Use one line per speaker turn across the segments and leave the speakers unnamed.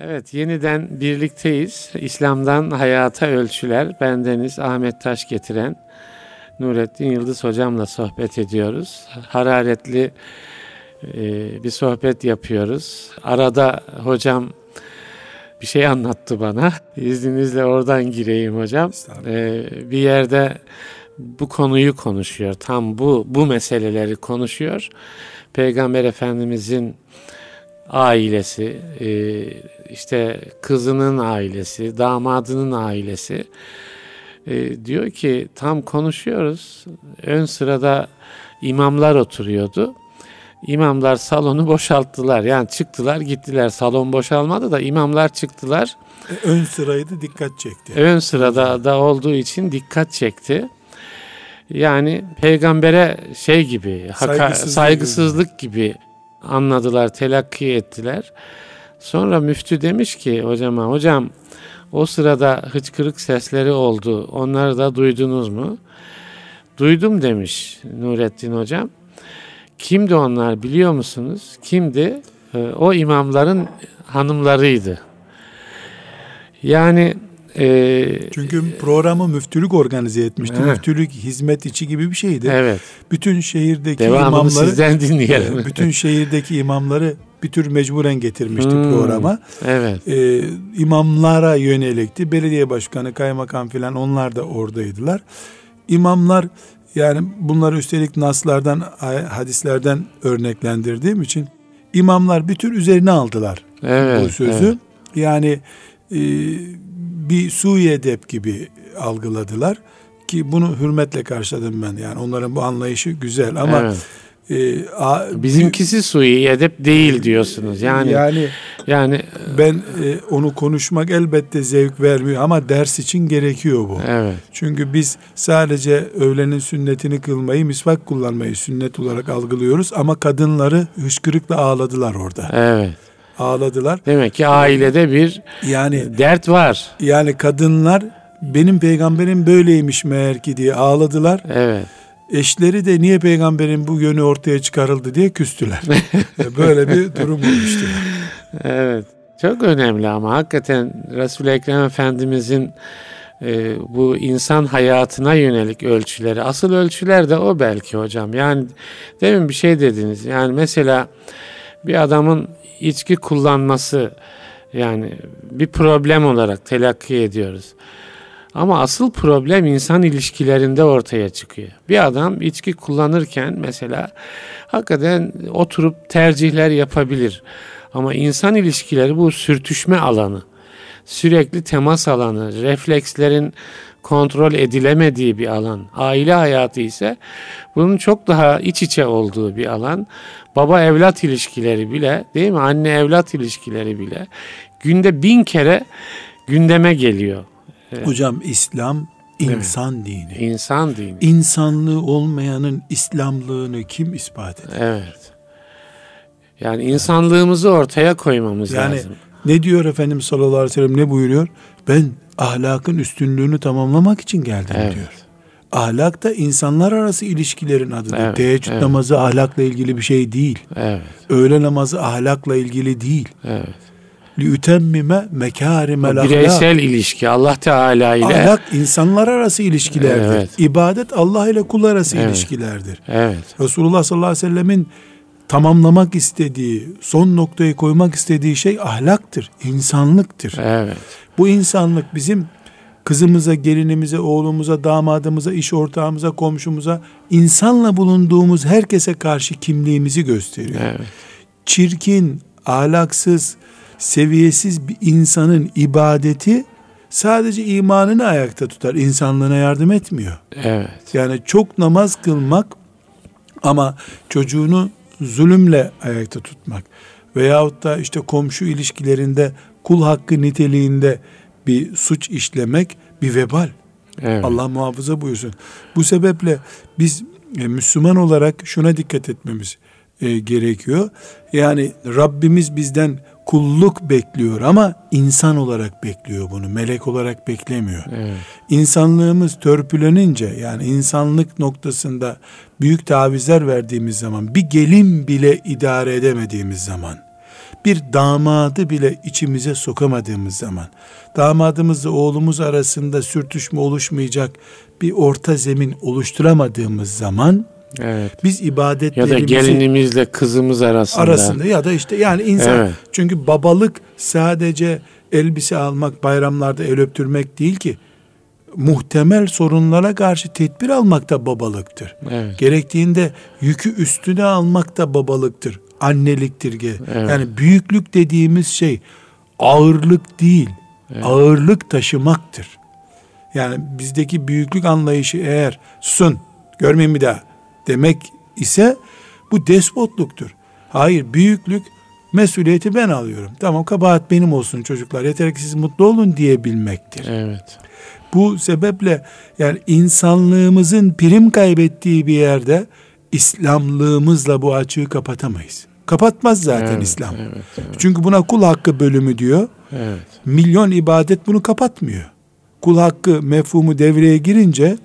Evet, yeniden birlikteyiz. İslam'dan hayata ölçüler. Bendeniz Ahmet Taş getiren Nurettin Yıldız hocamla sohbet ediyoruz. Hararetli e, bir sohbet yapıyoruz. Arada hocam bir şey anlattı bana. İzninizle oradan gireyim hocam. E, bir yerde bu konuyu konuşuyor. Tam bu bu meseleleri konuşuyor. Peygamber Efendimizin ailesi, e, işte kızının ailesi, damadının ailesi e, diyor ki tam konuşuyoruz. Ön sırada imamlar oturuyordu. İmamlar salonu boşalttılar. Yani çıktılar gittiler. Salon boşalmadı da imamlar çıktılar.
E, ön sıraydı dikkat çekti.
Ön sırada da olduğu için dikkat çekti. Yani peygambere şey gibi, saygısızlık, saygısızlık gibi anladılar, telakki ettiler. Sonra müftü demiş ki hocama, hocam o sırada hıçkırık sesleri oldu. Onları da duydunuz mu? Duydum demiş Nurettin hocam. Kimdi onlar biliyor musunuz? Kimdi? Ee, o imamların hanımlarıydı. Yani
e, Çünkü programı müftülük organize etmişti. He. Müftülük hizmet içi gibi bir şeydi.
Evet.
Bütün şehirdeki
Devamını
imamları
sizden dinleyelim.
bütün şehirdeki imamları bir tür mecburen getirmişti hmm, programa.
Evet.
Ee, imamlara yönelikti. Belediye başkanı, kaymakam filan onlar da oradaydılar. İmamlar yani bunları üstelik naslardan, hadislerden örneklendirdiğim için imamlar bir tür üzerine aldılar
evet,
bu sözü. Evet. Yani e, bir suyu edep gibi algıladılar ki bunu hürmetle karşıladım ben. Yani onların bu anlayışı güzel ama evet.
E, a, bizimkisi suyu edep değil diyorsunuz. Yani
yani yani ben e, onu konuşmak elbette zevk vermiyor ama ders için gerekiyor bu.
Evet.
Çünkü biz sadece öğlenin sünnetini kılmayı, misvak kullanmayı sünnet olarak algılıyoruz ama kadınları hışkırıkla ağladılar orada.
Evet
ağladılar.
Demek ki ailede bir yani dert var.
Yani kadınlar benim peygamberim böyleymiş meğer ki diye ağladılar.
Evet.
Eşleri de niye peygamberin bu yönü ortaya çıkarıldı diye küstüler. Böyle bir durum olmuştu.
Evet. Çok önemli ama hakikaten Resul-i Ekrem Efendimizin e, bu insan hayatına yönelik ölçüleri, asıl ölçüler de o belki hocam. Yani demin bir şey dediniz. Yani mesela bir adamın içki kullanması yani bir problem olarak telakki ediyoruz. Ama asıl problem insan ilişkilerinde ortaya çıkıyor. Bir adam içki kullanırken mesela hakikaten oturup tercihler yapabilir. Ama insan ilişkileri bu sürtüşme alanı. Sürekli temas alanı, reflekslerin kontrol edilemediği bir alan. Aile hayatı ise bunun çok daha iç içe olduğu bir alan. Baba evlat ilişkileri bile değil mi? Anne evlat ilişkileri bile günde bin kere gündeme geliyor.
Hocam İslam insan evet. dini.
İnsan dini.
İnsanlığı olmayanın İslamlığını kim ispat eder?
Evet. Yani insanlığımızı ortaya koymamız yani, lazım.
Ne diyor Efendimiz sallallahu aleyhi ve sellem ne buyuruyor? Ben ahlakın üstünlüğünü tamamlamak için geldim evet. diyor. Ahlak da insanlar arası ilişkilerin adıdır. Evet, Teheccüd evet. namazı ahlakla ilgili bir şey değil.
Evet.
Öğle namazı ahlakla ilgili değil.
Evet.
Liütemmime mekârimel
ahlak. Bireysel ilişki Allah Teala ile.
Ahlak insanlar arası ilişkilerdir. Evet. İbadet Allah ile kul arası evet. ilişkilerdir.
Evet.
Resulullah sallallahu aleyhi ve sellemin tamamlamak istediği, son noktayı koymak istediği şey ahlaktır, insanlıktır.
Evet.
Bu insanlık bizim kızımıza, gelinimize, oğlumuza, damadımıza, iş ortağımıza, komşumuza, insanla bulunduğumuz herkese karşı kimliğimizi gösteriyor.
Evet.
Çirkin, ahlaksız, seviyesiz bir insanın ibadeti sadece imanını ayakta tutar, insanlığına yardım etmiyor.
Evet.
Yani çok namaz kılmak ama çocuğunu zulümle ayakta tutmak veyahut da işte komşu ilişkilerinde kul hakkı niteliğinde bir suç işlemek bir vebal.
Evet.
Allah muhafaza buyursun. Bu sebeple biz e, Müslüman olarak şuna dikkat etmemiz e, gerekiyor. Yani Rabbimiz bizden kulluk bekliyor ama insan olarak bekliyor bunu. Melek olarak beklemiyor.
Evet.
İnsanlığımız törpülenince yani insanlık noktasında büyük tavizler verdiğimiz zaman bir gelin bile idare edemediğimiz zaman bir damadı bile içimize sokamadığımız zaman, damadımızla oğlumuz arasında sürtüşme oluşmayacak bir orta zemin oluşturamadığımız zaman,
Evet.
biz ibadetlerimizi
Ya da gelinimizle kızımız arasında.
arasında ya da işte yani insan
Evet.
çünkü babalık sadece elbise almak, bayramlarda el öptürmek değil ki. Muhtemel sorunlara karşı tedbir almak da babalıktır.
Evet.
Gerektiğinde yükü üstüne almak da babalıktır. Anneliktir.
Evet.
Yani büyüklük dediğimiz şey ağırlık değil. Ağırlık taşımaktır. Yani bizdeki büyüklük anlayışı eğer susun görmeyin bir daha demek ise bu despotluktur. Hayır büyüklük mesuliyeti ben alıyorum. Tamam kabahat benim olsun çocuklar yeter ki siz mutlu olun diyebilmektir.
Evet.
Bu sebeple yani insanlığımızın prim kaybettiği bir yerde İslamlığımızla bu açığı kapatamayız. Kapatmaz zaten
Evet,
İslam.
Evet. Evet.
Çünkü buna kul hakkı bölümü diyor.
evet.
Milyon ibadet bunu kapatmıyor. Kul hakkı mefhumu devreye girince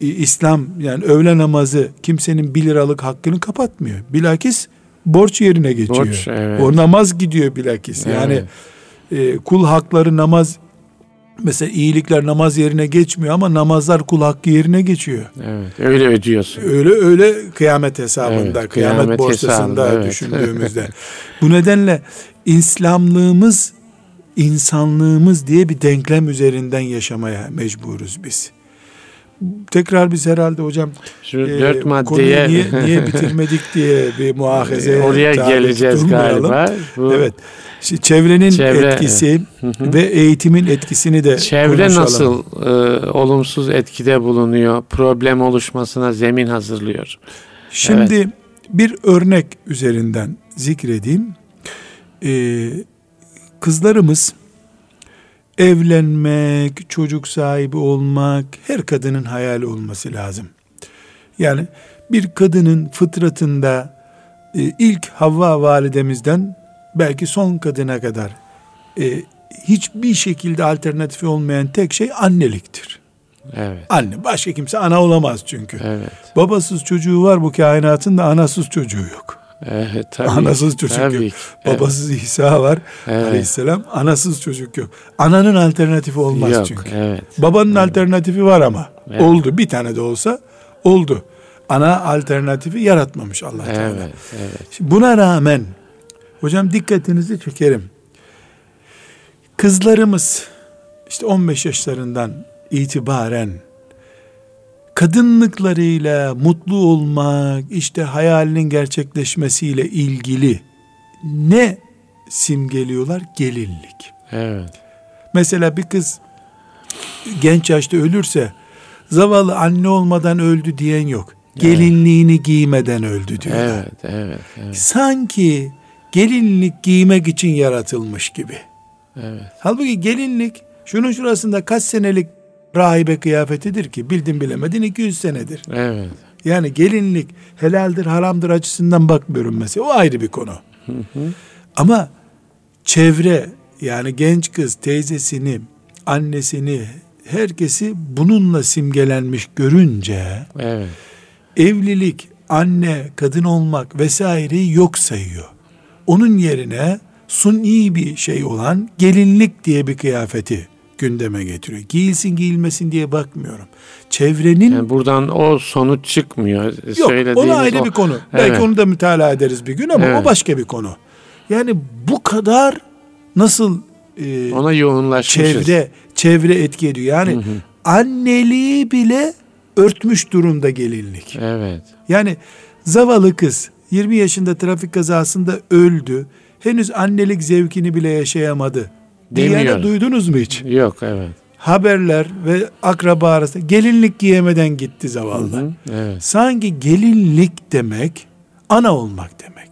İslam yani öğle namazı kimsenin 1 liralık hakkını kapatmıyor. Bilakis borç yerine geçiyor.
Borç, evet.
O namaz gidiyor bilakis. Yani e, kul hakları namaz mesela iyilikler namaz yerine geçmiyor ama namazlar kul hakkı yerine geçiyor.
Evet. Öyle ödüyorsun.
Öyle öyle kıyamet hesabında,
Evet,
kıyamet,
kıyamet
borsasında
evet.
düşündüğümüzde. Bu nedenle İslamlığımız, insanlığımız diye bir denklem üzerinden yaşamaya mecburuz biz. Tekrar biz herhalde hocam
Şu
e,
dört maddeye
niye, niye bitirmedik diye bir muahaze
oraya geleceğiz
durmayalım.
galiba. Bu
Evet. Şimdi çevrenin
Çevre,
etkisi ve eğitimin etkisini de
Çevre
konuşalım.
nasıl e, olumsuz etkide bulunuyor? Problem oluşmasına zemin hazırlıyor.
Şimdi bir örnek üzerinden zikredeyim. Ee, kızlarımız evlenmek, çocuk sahibi olmak her kadının hayali olması lazım. Yani bir kadının fıtratında e, ilk Havva validemizden belki son kadına kadar e, hiçbir şekilde alternatifi olmayan tek şey anneliktir.
Evet.
Anne. Başka kimse ana olamaz çünkü.
Evet.
Babasız çocuğu var bu kainatın da anasız çocuğu yok.
Evet. Tabii.
Anasız çocuk
tabii
yok.
Evet.
Babasız İsa var
Evet.
aleyhisselam. Anasız çocuk yok. Ananın alternatifi olmaz
Yok.
çünkü.
Evet.
Babanın alternatifi var ama.
Evet.
Oldu. Bir tane de olsa oldu. Ana alternatifi yaratmamış Allah Teala.
Evet. Evet.
Şimdi buna rağmen hocam dikkatinizi çekerim. Kızlarımız işte 15 yaşlarından itibaren kadınlıklarıyla mutlu olmak, işte hayalinin gerçekleşmesiyle ilgili ne simgeliyorlar? Gelinlik.
Evet.
Mesela bir kız genç yaşta ölürse zavallı anne olmadan öldü diyen yok. Gelinliğini giymeden öldü diyorlar.
Evet. Evet. Evet.
Sanki gelinlik giymek için yaratılmış gibi.
Evet.
Halbuki gelinlik şunun şurasında kaç senelik rahibe kıyafetidir ki bildin bilemedin 200 senedir.
Evet.
Yani gelinlik helaldir haramdır açısından bakmıyorum mesela o ayrı bir konu. Ama çevre yani genç kız teyzesini annesini herkesi bununla simgelenmiş görünce
Evet.
evlilik, anne, kadın olmak vesaireyi yok sayıyor. Onun yerine suni bir şey olan gelinlik diye bir kıyafeti gündeme getiriyor. Giyilsin giyilmesin diye bakmıyorum. Çevrenin
Yani buradan o sonuç çıkmıyor.
yok o ayrı
o-
bir konu. Belki
Evet.
onu da mütalaa ederiz bir gün ama
Evet.
o başka bir konu. Yani bu kadar nasıl e,
Ona yoğunlaşmışız.
çevre çevre etki ediyor. Yani anneliği bile örtmüş durumda gelinlik.
Evet.
Yani zavallı kız 20 yaşında trafik kazasında öldü. Henüz annelik zevkini bile yaşayamadı.
Demiyor.
duydunuz mu hiç?
Yok evet.
Haberler ve akraba arasında gelinlik giyemeden gitti zavallı.
Hı, Evet.
Sanki gelinlik demek ana olmak demek.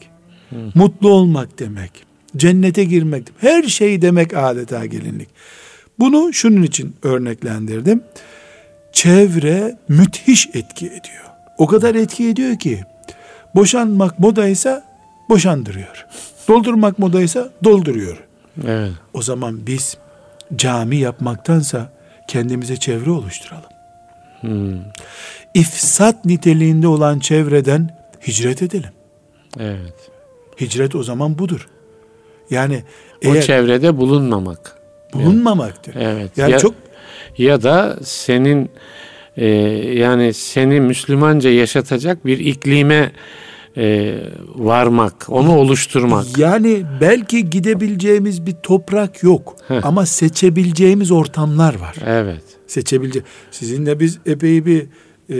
Mutlu olmak demek. Cennete girmek. Her şey demek adeta gelinlik. Bunu şunun için örneklendirdim. Çevre müthiş etki ediyor. O kadar etki ediyor ki boşanmak modaysa boşandırıyor. Doldurmak modaysa dolduruyor.
Evet.
O zaman biz cami yapmaktansa kendimize çevre oluşturalım.
Hmm,
İfsat niteliğinde olan çevreden hicret edelim.
Evet.
Hicret o zaman budur. Yani
o
eğer
çevrede bulunmamak.
bulunmamaktır.
Evet.
Yani
ya,
çok
ya da senin e, yani seni Müslümanca yaşatacak bir iklime e, varmak, onu oluşturmak.
yani belki gidebileceğimiz bir toprak yok
Heh.
ama seçebileceğimiz ortamlar var.
Evet.
Seçebilece. Sizinle biz epey bir e,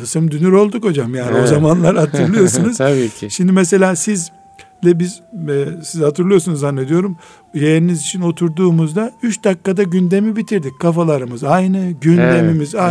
hısım dünür olduk hocam yani o
Evet.
zamanlar hatırlıyorsunuz.
Tabii ki.
Şimdi mesela sizle biz e, siz hatırlıyorsunuz zannediyorum. Yeğeniniz için oturduğumuzda 3 dakikada gündemi bitirdik. Kafalarımız aynı, gündemimiz
Evet,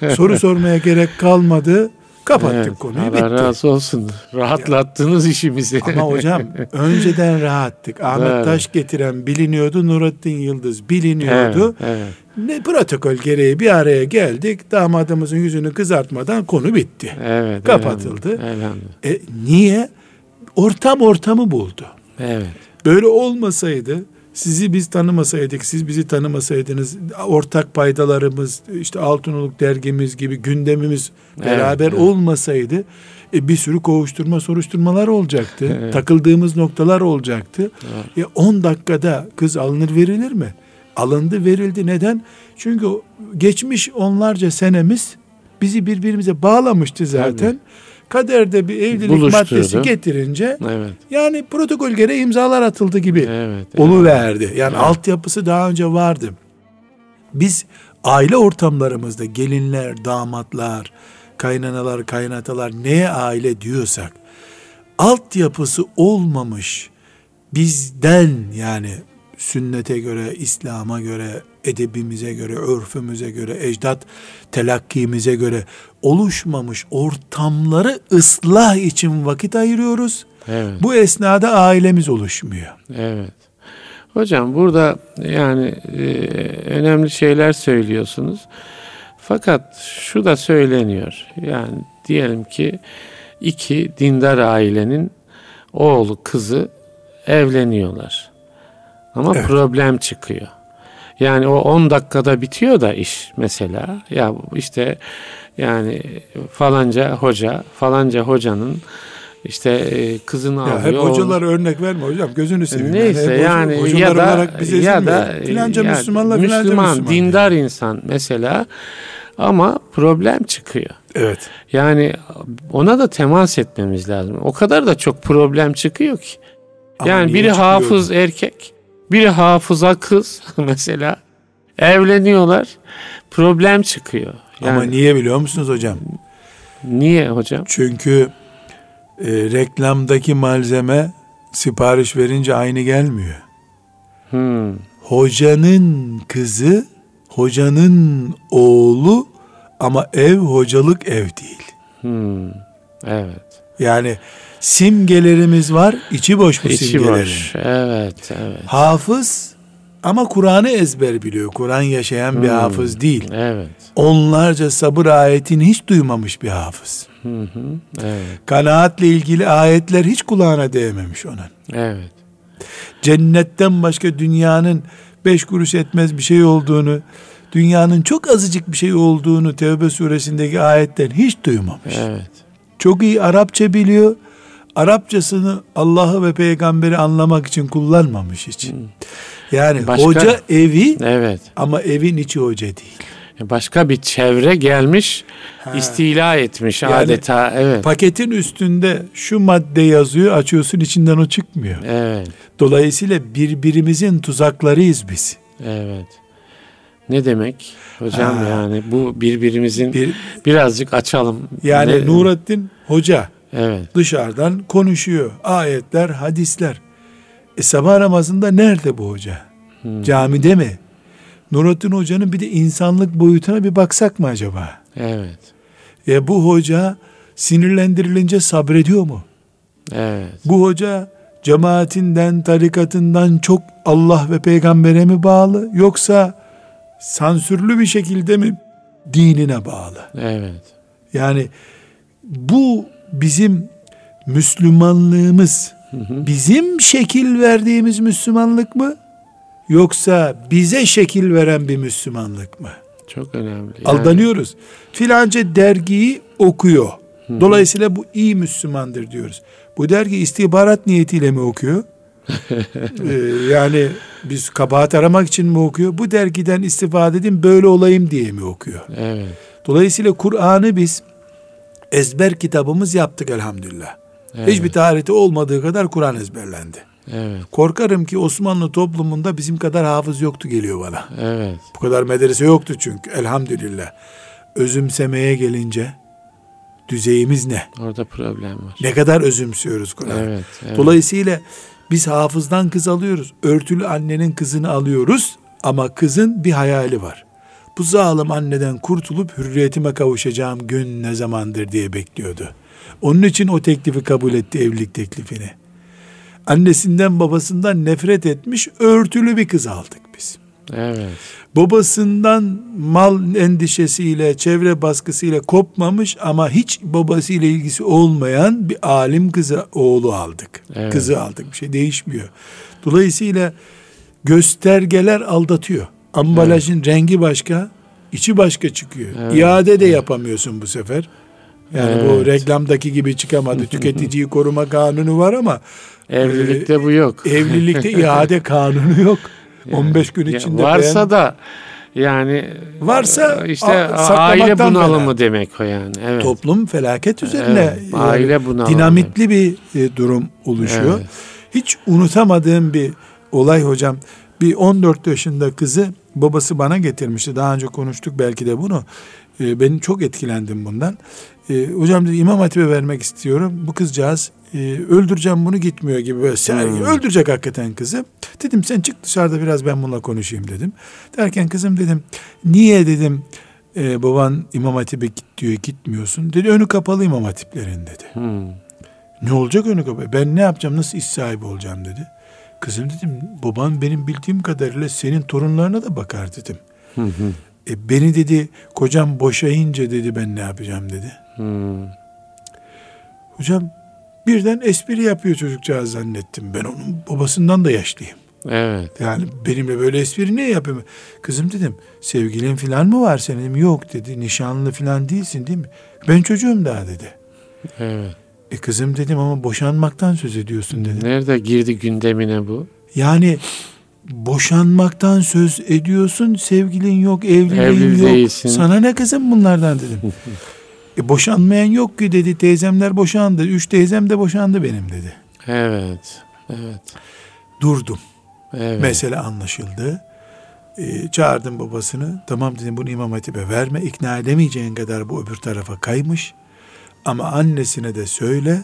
aynı. Soru sormaya gerek kalmadı. Kapattık
Evet,
konuyu
Allah
bitti.
razı olsun. Rahatlattınız işimizi.
Ama hocam önceden rahattık. Ahmet
Evet.
Taş getiren biliniyordu. Nurattin Yıldız biliniyordu.
Evet, evet,
Ne protokol gereği bir araya geldik. Damadımızın yüzünü kızartmadan konu bitti.
evet.
Kapatıldı.
Elhamdülillah.
E, niye? Ortam ortamı buldu.
Evet.
Böyle olmasaydı sizi biz tanımasaydık, siz bizi tanımasaydınız, ortak paydalarımız, işte Altınoluk dergimiz gibi gündemimiz beraber
evet.
olmasaydı e, bir sürü kovuşturma, soruşturmalar olacaktı.
Evet.
Takıldığımız noktalar olacaktı.
Evet.
Ya 10 dakikada kız alınır verilir mi? Alındı verildi. Neden? Çünkü geçmiş onlarca senemiz bizi birbirimize bağlamıştı zaten. Kaderde bir evlilik maddesi getirince
Evet.
yani protokol gereği imzalar atıldı gibi
Evet.
oluverdi. Yani
Evet.
altyapısı daha önce vardı. Biz aile ortamlarımızda gelinler, damatlar, kaynanalar, kaynatalar neye aile diyorsak altyapısı olmamış bizden yani sünnete göre, İslam'a göre, edebimize göre, örfümüze göre, ecdat telakkimize göre oluşmamış ortamları ıslah için vakit ayırıyoruz.
Evet.
Bu esnada ailemiz oluşmuyor.
Evet. Hocam burada yani e, önemli şeyler söylüyorsunuz. Fakat şu da söyleniyor. Yani diyelim ki iki dindar ailenin oğlu kızı evleniyorlar. Ama
Evet.
problem çıkıyor. Yani o 10 dakikada bitiyor da iş mesela. Ya işte yani falanca hoca, falanca hocanın işte e, kızını
Ya
alıyor.
hep hocalar örnek verme hocam gözünü seveyim.
Neyse yani,
hoca-
ya da
bize
ya da
filanca
yani
Müslümanla filanca
Müslüman,
Müslüman.
dindar insan mesela ama problem çıkıyor.
Evet.
Yani ona da temas etmemiz lazım. O kadar da çok problem çıkıyor ki.
Ama
yani biri
çıkıyor?
hafız erkek, biri hafıza kız mesela. Evleniyorlar. Problem çıkıyor. Yani
Ama niye biliyor musunuz hocam?
niye hocam?
Çünkü e, reklamdaki malzeme sipariş verince aynı gelmiyor.
Hmm,
Hocanın kızı, hocanın oğlu ama ev hocalık ev değil.
hmm, evet.
Yani simgelerimiz var, içi boş bu
İçi
simgelerin.
boş. Evet, evet.
Hafız ama Kur'an'ı ezber biliyor. Kur'an yaşayan bir
Hmm.
hafız değil.
Evet.
Onlarca sabır ayetini hiç duymamış bir hafız.
Hı hı. Evet.
Kanaatle ilgili ayetler hiç kulağına değmemiş onun.
Evet.
Cennetten başka dünyanın beş kuruş etmez bir şey olduğunu, dünyanın çok azıcık bir şey olduğunu Tevbe suresindeki ayetten hiç duymamış.
Evet.
Çok iyi Arapça biliyor. Arapçasını Allah'ı ve peygamberi anlamak için kullanmamış hiç. Yani
Başka-
hoca evi
Evet.
ama evin içi hoca değil.
Başka bir çevre gelmiş,
Ha.
istila etmiş
Yani-
adeta. Evet.
Paketin üstünde şu madde yazıyor, açıyorsun içinden o çıkmıyor.
Evet.
Dolayısıyla birbirimizin tuzaklarıyız biz.
Evet. Ne demek hocam
Ha.
yani bu birbirimizin
Bir,
birazcık açalım.
yani
Ne-
Nurattin Hoca
Evet.
dışarıdan konuşuyor. Ayetler, hadisler. E sabah namazında nerede bu hoca?
Hmm.
Camide mi? Nurattin Hoca'nın bir de insanlık boyutuna bir baksak mı acaba?
Evet.
Ya bu hoca sinirlendirilince sabrediyor mu?
Evet.
Bu hoca cemaatinden, tarikatından çok Allah ve peygambere mi bağlı? Yoksa sansürlü bir şekilde mi dinine bağlı?
Evet.
Yani bu bizim Müslümanlığımız bizim şekil verdiğimiz Müslümanlık mı? Yoksa bize şekil veren bir Müslümanlık mı?
Çok önemli. Yani-
Aldanıyoruz. Filanca dergiyi okuyor. Dolayısıyla bu iyi Müslümandır diyoruz. Bu dergi istihbarat niyetiyle mi okuyor? ee, yani biz kabahat aramak için mi okuyor? Bu dergiden istifade edin böyle olayım diye mi okuyor?
Evet.
Dolayısıyla Kur'an'ı biz ezber kitabımız yaptık elhamdülillah. Evet. Hiçbir tarihte olmadığı kadar Kur'an ezberlendi.
Evet.
Korkarım ki Osmanlı toplumunda bizim kadar hafız yoktu geliyor bana.
Evet.
Bu kadar medrese yoktu çünkü elhamdülillah. Özümsemeye gelince düzeyimiz ne?
Orada problem var.
Ne kadar özümsüyoruz Kur'an.
Evet, evet.
Dolayısıyla biz hafızdan kız alıyoruz. Örtülü annenin kızını alıyoruz ama kızın bir hayali var. Bu zalim anneden kurtulup hürriyetime kavuşacağım gün ne zamandır diye bekliyordu. Onun için o teklifi kabul etti evlilik teklifini. Annesinden babasından nefret etmiş örtülü bir kız aldık biz.
Evet.
Babasından mal endişesiyle, çevre baskısıyla kopmamış ama hiç babasıyla ilgisi olmayan bir alim kızı oğlu aldık.
Evet.
Kızı aldık. Bir şey değişmiyor. Dolayısıyla göstergeler aldatıyor. Ambalajın evet. rengi başka, içi başka çıkıyor. Evet. İade de yapamıyorsun bu sefer. Yani evet. bu reklamdaki gibi çıkamadı. Tüketiciyi koruma kanunu var ama
evlilikte e, bu yok.
Evlilikte iade kanunu yok. Yani, 15 gün içinde
varsa beğen... da yani
varsa
işte aile bunalımı fena. demek o yani. Evet.
Toplum felaket üzerine
evet, aile bunalımı.
Dinamitli bir e, durum oluşuyor. Evet. Hiç unutamadığım bir olay hocam. Bir 14 yaşında kızı babası bana getirmişti. Daha önce konuştuk belki de bunu. E, ben çok etkilendim bundan. E, hocam dedi İmam Hatip'e vermek istiyorum. Bu kızcağız e, öldüreceğim bunu gitmiyor gibi böyle sergi. Hmm. Öldürecek hakikaten kızı. Dedim sen çık dışarıda biraz ben bununla konuşayım dedim. Derken kızım dedim niye dedim e, baban İmam Hatip'e git diyor gitmiyorsun. Dedi önü kapalı İmam Hatiplerin dedi.
Hmm.
Ne olacak önü kapalı? Ben ne yapacağım nasıl iş sahibi olacağım dedi. Kızım dedim baban benim bildiğim kadarıyla senin torunlarına da bakar dedim.
Hı hı.
E, beni dedi kocam boşayınca dedi ben ne yapacağım dedi.
Hmm.
Hocam birden espri yapıyor çocukcağız zannettim. Ben onun babasından da yaşlıyım.
Evet.
Yani benimle böyle espri ne yapayım? Kızım dedim sevgilin falan mı var senin? Dedim, Yok dedi nişanlı falan değilsin değil mi? Ben çocuğum daha dedi.
Evet.
E kızım dedim ama boşanmaktan söz ediyorsun dedi.
Nerede girdi gündemine bu?
Yani boşanmaktan söz ediyorsun sevgilin yok evliliğin
Evli
yok.
Değilsin.
Sana ne kızım bunlardan dedim. e boşanmayan yok ki dedi teyzemler boşandı. Üç teyzem de boşandı benim dedi.
Evet. Evet.
Durdum.
Evet.
Mesele anlaşıldı. E, çağırdım babasını. Tamam dedim bunu İmam Hatip'e verme. İkna edemeyeceğin kadar bu öbür tarafa kaymış. Ama annesine de söyle.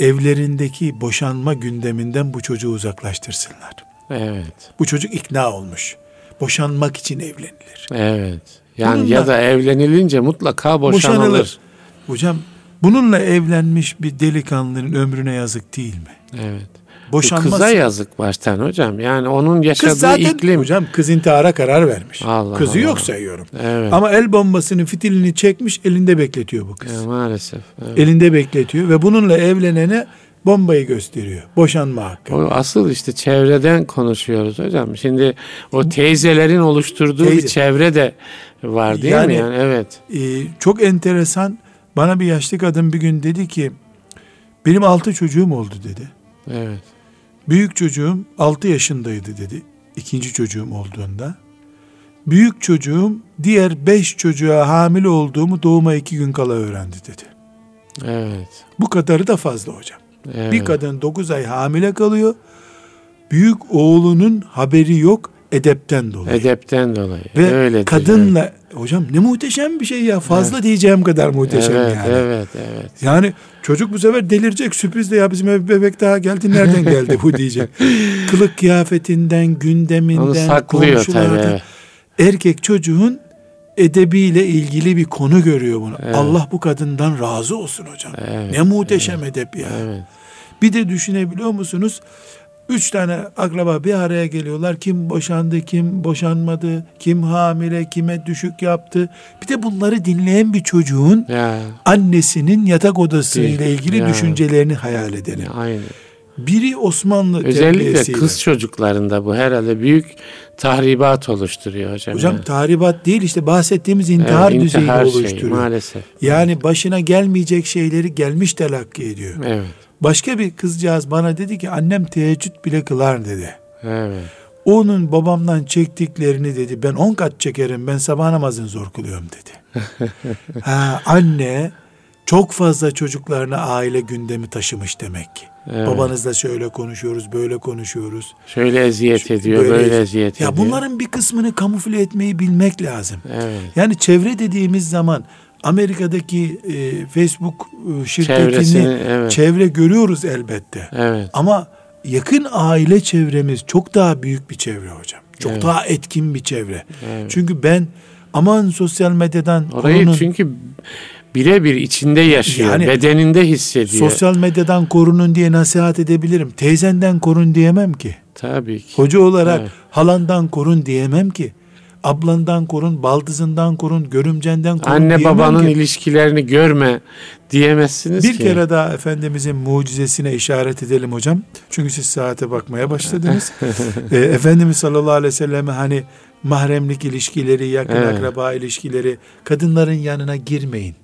Evlerindeki boşanma gündeminden bu çocuğu uzaklaştırsınlar.
Evet.
Bu çocuk ikna olmuş. Boşanmak için evlenilir.
Evet. Yani bununla, ya da evlenilince mutlaka boşanılır. boşanılır.
Hocam bununla evlenmiş bir delikanlının ömrüne yazık değil mi?
Evet. Boşanması. Kıza yazık baştan hocam. Yani onun yaşadığı
kız zaten,
iklim.
Hocam kız intihara karar vermiş.
Allah
Kızı
Allah.
yok sayıyorum.
Evet.
Ama el bombasının fitilini çekmiş elinde bekletiyor bu kız.
Ya, maalesef. Evet.
Elinde bekletiyor ve bununla evlenene bombayı gösteriyor. Boşanma hakkı.
O asıl işte çevreden konuşuyoruz hocam. Şimdi o teyzelerin oluşturduğu Teyze. bir çevre de var değil yani, mi? Yani evet.
E, çok enteresan. Bana bir yaşlı kadın bir gün dedi ki benim altı çocuğum oldu dedi.
Evet.
Büyük çocuğum altı yaşındaydı dedi. İkinci çocuğum olduğunda. Büyük çocuğum diğer beş çocuğa hamile olduğumu doğuma iki gün kala öğrendi dedi.
Evet.
Bu kadarı da fazla hocam.
Evet.
Bir kadın 9 ay hamile kalıyor. Büyük oğlunun haberi yok edepten dolayı.
Edepten dolayı.
Ve
Öyledir,
kadınla evet. hocam ne muhteşem bir şey ya. Fazla evet. diyeceğim kadar muhteşem
evet,
yani.
Evet, evet.
Yani çocuk bu sefer delirecek sürpriz de ya bizim eve bebek daha geldi nereden geldi bu diyecek. Kılık kıyafetinden, gündeminden,
Onu saklıyor tabii.
Erkek çocuğun edebiyle ilgili bir konu görüyor bunu. Evet. Allah bu kadından razı olsun hocam.
Evet,
ne muhteşem
evet,
edep ya.
Evet.
Bir de düşünebiliyor musunuz? Üç tane akraba bir araya geliyorlar. Kim boşandı, kim boşanmadı, kim hamile, kime düşük yaptı. Bir de bunları dinleyen bir çocuğun
ya.
annesinin yatak odası ile ilgili ya. düşüncelerini hayal edelim.
Ya, aynen.
Biri Osmanlı
Özellikle kız çocuklarında bu herhalde büyük tahribat oluşturuyor hocam.
Hocam yani. tahribat değil işte bahsettiğimiz intihar evet, düzeyi
intihar
oluşturuyor.
Şey, maalesef.
Yani başına gelmeyecek şeyleri gelmiş telakki ediyor.
Evet.
Başka bir kızcağız bana dedi ki annem teheccüd bile kılar dedi.
Evet.
Onun babamdan çektiklerini dedi ben on kat çekerim ben sabah namazını zor kılıyorum dedi. ha, anne çok fazla çocuklarına aile gündemi taşımış demek ki.
Evet.
Babanızla şöyle konuşuyoruz, böyle konuşuyoruz.
Şöyle eziyet ediyor, böyle,
Böyle-
eziyet
Ya
ediyor.
bunların bir kısmını kamufle etmeyi bilmek lazım.
Evet.
Yani çevre dediğimiz zaman Amerika'daki e, Facebook e, şirketini
Çevresini, evet.
çevre görüyoruz elbette.
Evet.
Ama yakın aile çevremiz çok daha büyük bir çevre hocam. Çok
Evet.
daha etkin bir çevre.
Evet.
Çünkü ben aman sosyal medyadan
Orayı
korunun,
çünkü birebir içinde yaşıyor,
Yani
bedeninde hissediyor.
sosyal medyadan korunun diye nasihat edebilirim. Teyzenden korun diyemem ki.
Tabii ki.
Hoca olarak
Evet.
halandan korun diyemem ki. Ablandan korun, baldızından korun, görümcenden korun
Anne babanın
ki.
ilişkilerini görme diyemezsiniz
Bir
ki.
kere daha Efendimizin mucizesine işaret edelim hocam. Çünkü siz saate bakmaya başladınız. ee, Efendimiz sallallahu aleyhi ve selleme hani mahremlik ilişkileri, yakın
Evet.
akraba ilişkileri, kadınların yanına girmeyin.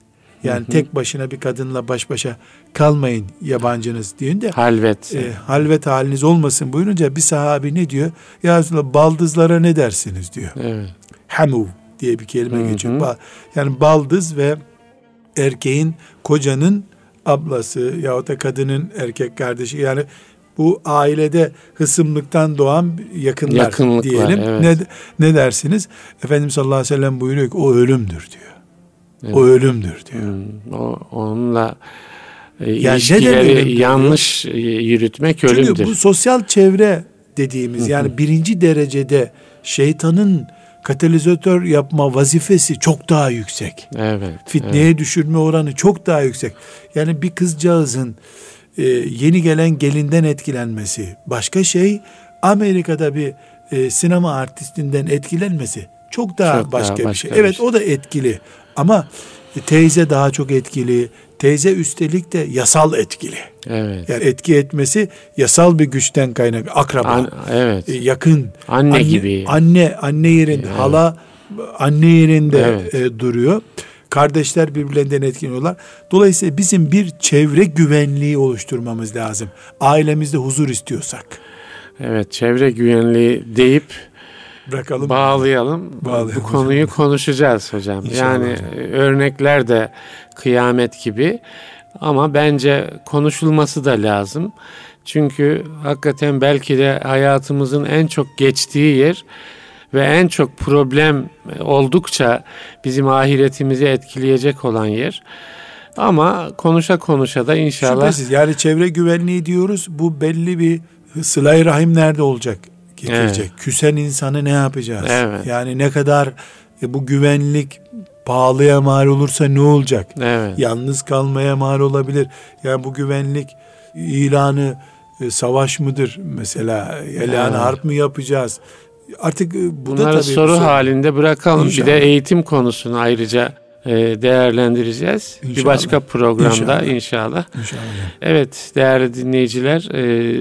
Yani tek başına bir kadınla baş başa kalmayın yabancınız deyince
Halvet.
e, halvet haliniz olmasın buyurunca bir sahabi ne diyor? Ya Resulallah baldızlara ne dersiniz diyor.
Evet.
Hamu diye bir kelime
Hı hı.
geçiyor. Yani baldız ve erkeğin kocanın ablası yahut da kadının erkek kardeşi yani bu ailede hısımlıktan doğan yakınlar diyelim.
evet.
Ne ne dersiniz? Efendimiz sallallahu aleyhi ve sellem buyuruyor ki o ölümdür diyor.
Evet.
O ölümdür diyor.
Hmm, O, onunla e,
Yani
ilişkileri yanlış e, yürütmek ölümdür.
Çünkü bu sosyal çevre dediğimiz yani birinci derecede şeytanın katalizatör yapma vazifesi çok daha yüksek.
Evet.
Fitneye düşürme oranı çok daha yüksek. Yani bir kızcağızın e, yeni gelen gelinden etkilenmesi başka şey. Amerika'da bir e, sinema artistinden etkilenmesi çok daha
Çok daha
başka bir
başka
şey.
bir
Evet
şey.
o da etkili ama teyze daha çok etkili. Teyze üstelik de yasal etkili.
Evet.
Yani etki etmesi yasal bir güçten kaynak. Akraba,
An- evet.
e, yakın,
Anne gibi.
Anne, anne yerinde,
Evet.
hala anne yerinde
Evet.
e, duruyor. Kardeşler birbirlerinden etkileniyorlar. Dolayısıyla bizim bir çevre güvenliği oluşturmamız lazım. Ailemizde huzur istiyorsak.
Evet. Çevre güvenliği deyip
Bırakalım.
bağlayalım.
Bağlayalım
Bu konuyu konuşacağız hocam.
İnşallah
yani
hocam.
örnekler de kıyamet gibi ama bence konuşulması da lazım. Çünkü hakikaten belki de hayatımızın en çok geçtiği yer ve en çok problem oldukça bizim ahiretimizi etkileyecek olan yer. Ama konuşa konuşa da inşallah
Şüphesiz. Yani çevre güvenliği diyoruz. Bu belli bir sıla rahim nerede olacak? Getirecek. Küsen insanı ne yapacağız?
Evet.
Yani ne kadar e, bu güvenlik pahalıya mal olursa ne olacak?
evet.
Yalnız kalmaya mal olabilir. Yani bu güvenlik ilanı e, savaş mıdır mesela? Elan
Evet.
harp mı yapacağız? Artık e, bu da
Bunları
tabii
soru
soru.
halinde bırakalım.
İnşallah.
Bir de eğitim konusunu ayrıca e, değerlendireceğiz. Bir
İnşallah.
başka programda
İnşallah.
inşallah.
İnşallah.
Evet değerli dinleyiciler e,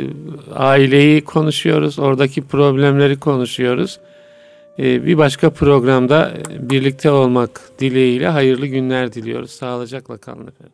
aileyi konuşuyoruz. Oradaki problemleri konuşuyoruz. E, bir başka programda birlikte olmak dileğiyle hayırlı günler diliyoruz. Sağlıcakla kalın efendim.